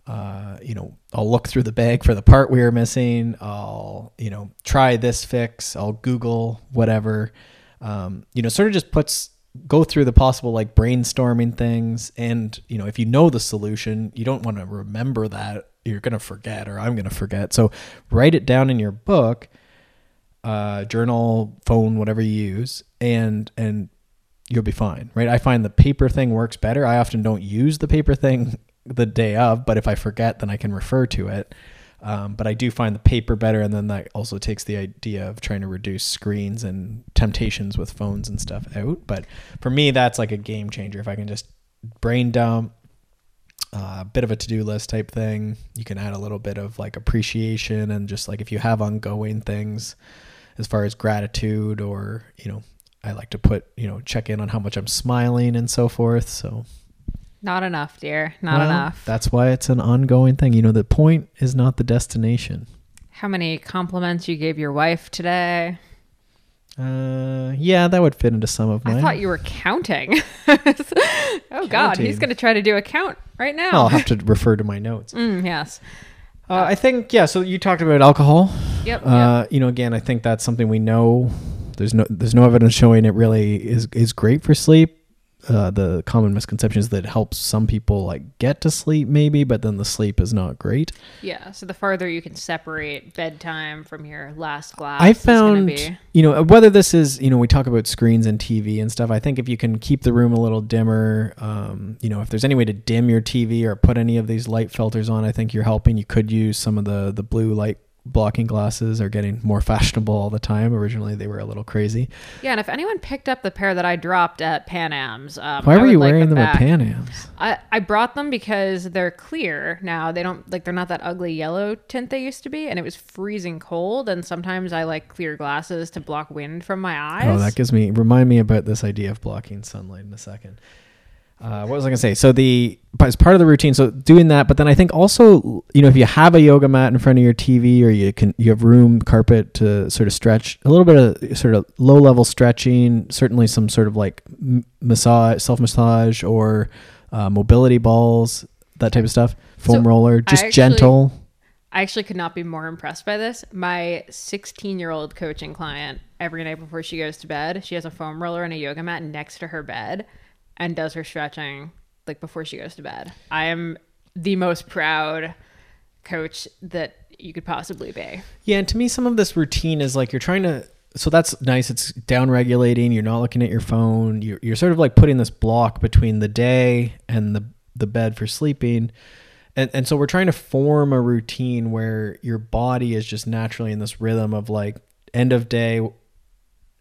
Uh, you know, I'll look through the bag for the part we are missing. I'll, you know, try this fix. I'll Google whatever. Um, you know, sort of just puts go through the possible like brainstorming things. And you know if you know the solution you don't want to remember that you're going to forget or i'm going to forget. So write it down in your book uh, journal phone whatever you use and and you'll be fine right? I find the paper thing works better. I often don't use the paper thing *laughs* the day of but if i forget then i can refer to it um, but I do find the paper better, and then that also takes the idea of trying to reduce screens and temptations with phones and stuff out. But for me, that's like a game changer. If I can just brain dump, a uh, bit of a to-do list type thing. You can add a little bit of like appreciation and just like if you have ongoing things as far as gratitude or, you know, I like to put, you know, check in on how much I'm smiling and so forth. So not enough, dear. Not well, enough. That's why it's an ongoing thing. You know, the point is not the destination. How many compliments you gave your wife today? Uh, yeah, that would fit into some of mine. I thought you were counting. *laughs* oh counting. God, he's going to try to do a count right now. I'll have to refer to my notes. *laughs* Mm, yes. Uh, I think yeah. So you talked about alcohol. Yep, uh, yep. You know, again, I think that's something we know. There's no there's no evidence showing it really is is great for sleep uh, the common misconception is that it helps some people like get to sleep maybe but then the sleep is not great. Yeah so the farther you can separate bedtime from your last glass i found you know whether this is you know we talk about screens and tv and stuff i think if you can keep the room a little dimmer um, you know if there's any way to dim your tv or put any of these light filters on i think you're helping. You could use some of the the blue light blocking glasses are getting more fashionable all the time. Originally, they were a little crazy. Yeah, and if anyone picked up the pair that I dropped at Pan Am's, um, why were you like wearing them, them at Pan Am's? I, I brought them because they're clear now. They don't like they're not that ugly yellow tint they used to be, and it was freezing cold. And sometimes I like clear glasses to block wind from my eyes. Oh, that gives me remind me about this idea of blocking sunlight in a second. Uh, what was I gonna say? So the as part of the routine, so doing that, but then I think also, you know, if you have a yoga mat in front of your TV or you can you have room carpet to sort of stretch a little bit of sort of low level stretching, certainly some sort of like massage, self massage or uh, mobility balls, that type of stuff, foam so roller, just actually, gentle. I actually could not be more impressed by this. My 16 year old coaching client, every night before she goes to bed, she has a foam roller and a yoga mat next to her bed and does her stretching like before she goes to bed. I am the most proud coach that you could possibly be. Yeah, and to me some of this routine is like you're trying to so that's nice. It's down regulating. You're not looking at your phone. You're, you're sort of like putting this block between the day and the the bed for sleeping. And, and so we're trying to form a routine where your body is just naturally in this rhythm of like end of day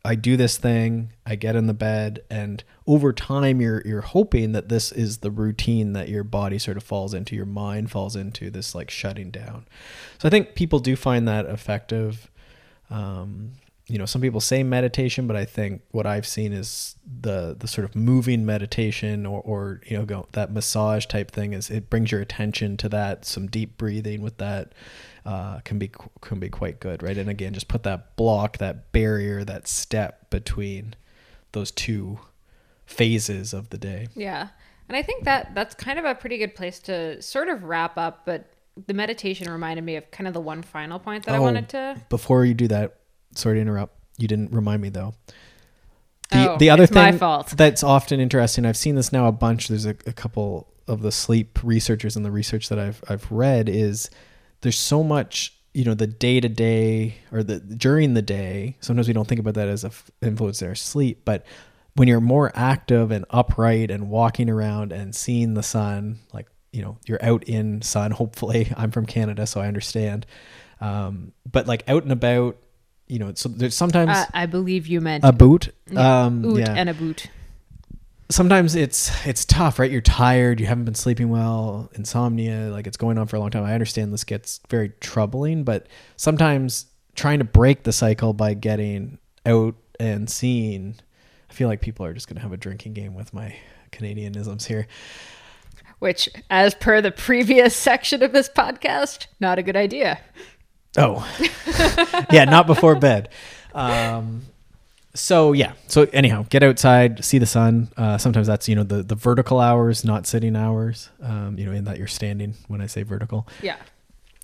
I do this thing, I get in the bed, and over time you're you're hoping that this is the routine that your body sort of falls into, your mind falls into this like shutting down. So I think people do find that effective. Um, you know, some people say meditation, but I think what I've seen is the the sort of moving meditation or, or you know go, that massage type thing is it brings your attention to that, some deep breathing with that uh, can be can be quite good, right? And again, just put that block, that barrier, that step between those two phases of the day. Yeah. And I think that that's kind of a pretty good place to sort of wrap up, but the meditation reminded me of kind of the one final point that I Oh, wanted to Before you do that, sorry to interrupt. You didn't remind me though. The, Oh, the other thing that's often interesting, I've seen this now a bunch. There's a, a couple of the sleep researchers and the research that I've I've read is there's so much you know the day to day or the during the day. Sometimes we don't think about that as a f- influence in our sleep, but when you're more active and upright and walking around and seeing the sun, like you know you're out in sun. *laughs* Hopefully, I'm from Canada, so I understand. Um, but like out and about, you know, so there's sometimes uh, I believe you meant a boot. Yeah, Um, oot yeah and a boot. sometimes it's it's tough right you're tired you haven't been sleeping well insomnia like it's going on for a long time i understand this gets very troubling but sometimes trying to break the cycle by getting out and seeing i feel like people are just going to have a drinking game with my canadianisms here. Which, as per the previous section of this podcast, not a good idea. oh. *laughs* Yeah not before bed. Um so yeah. So anyhow get outside see the sun. Uh, sometimes that's you know the the vertical hours not sitting hours. Um, you know in that you're standing when i say vertical. Yeah.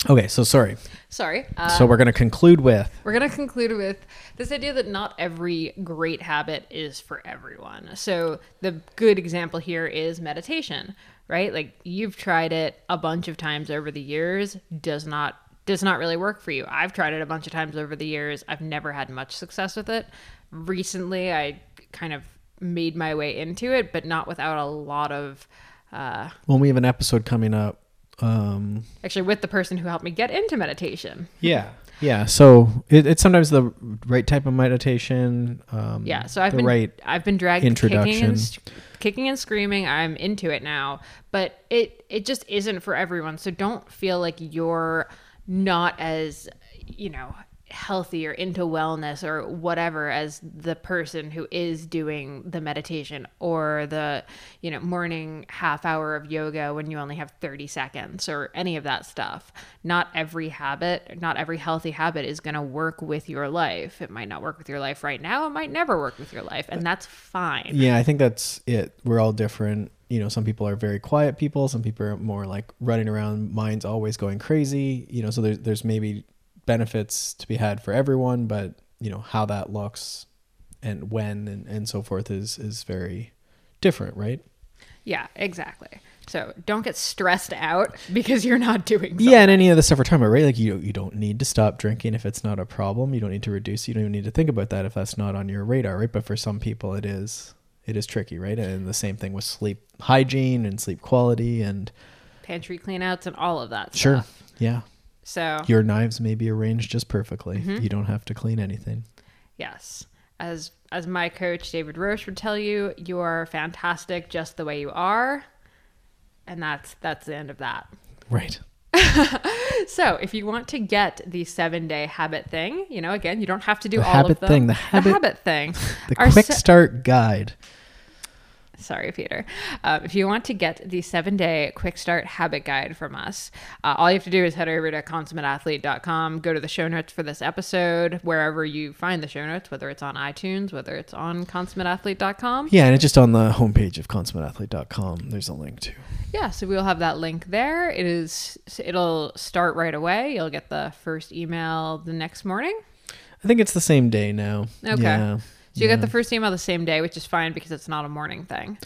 Okay, so sorry. Sorry. Uh, so we're going to conclude with We're going to conclude with this idea that not every great habit is for everyone. So, the good example here is meditation, right? Like you've tried it a bunch of times over the years, does not does not really work for you. I've tried it a bunch of times over the years. I've never had much success with it. Recently, I kind of made my way into it, but not without a lot of uh, when we have an episode coming up. Um, actually with the person who helped me get into meditation. yeah, yeah. So it, it's sometimes the right type of meditation. Um, Yeah, so I've been right. I've been dragged kicking and, kicking and screaming. I'm into it now, but it it just isn't for everyone. So don't feel like you're not as you know healthy or into wellness or whatever as the person who is doing the meditation or the you know morning half hour of yoga when you only have 30 seconds or any of that stuff not every habit not every healthy habit is going to work with your life it might not work with your life right now it might never work with your life and that's fine Yeah, I think that's it. We're all different. You know, some people are very quiet people. Some people are more like running around, minds always going crazy. You know, so there's there's maybe benefits to be had for everyone, but you know how that looks and when and, and so forth is is very different, right? yeah exactly so don't get stressed out *laughs* because you're not doing something. Yeah, and any of the stuff we're talking about, right? Like you you don't need to stop drinking if it's not a problem. You don't need to reduce. You don't even need to think about that if that's not on your radar, right? But for some people, it is. It is tricky, right? And the same thing with sleep hygiene and sleep quality, and pantry cleanouts and all of that sure, stuff. yeah, so your knives may be arranged just perfectly. Mm-hmm. You don't have to clean anything. Yes. As as my coach David Roche would tell you, you are fantastic just the way you are. And that's that's the end of that. Right. *laughs* So, if you want to get the 7-day habit thing, you know, again, you don't have to do The all habit of them. thing, the habit- thing. *laughs* The quick se- start guide. Sorry, Peter. Uh, if you want to get the seven day quick start habit guide from us, uh, all you have to do is head over to consummateathlete.com, go to the show notes for this episode, wherever you find the show notes, whether it's on iTunes, whether it's on consummateathlete.com. Yeah, and it's just on the homepage of consummateathlete.com. There's a link to. Yeah, so we'll have that link there. It is it'll start right away. You'll get the first email the next morning. I think it's the same day now. Okay. Yeah. So you yeah. get the first email the same day, which is fine because it's not a morning thing.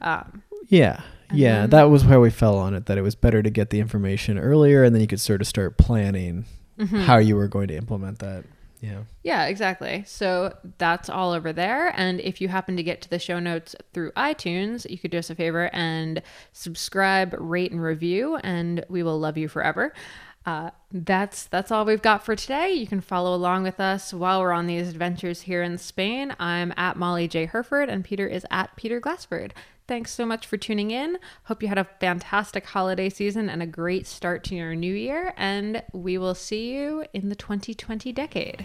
Um, Yeah. Yeah, then- that was where we fell on it that it was better to get the information earlier and then you could sort of start planning Mm-hmm. how you were going to implement that. Yeah. Yeah, exactly. So that's all over there. And if you happen to get to the show notes through iTunes, you could do us a favor and subscribe, rate, and review, and we will love you forever. Uh, that's that's all we've got for today. You can follow along with us while we're on these adventures here in Spain. I'm at Molly J. Hurford, and Peter is at Peter Glassford. Thanks so much for tuning in. Hope you had a fantastic holiday season and a great start to your new year, and we will see you in the 2020 decade.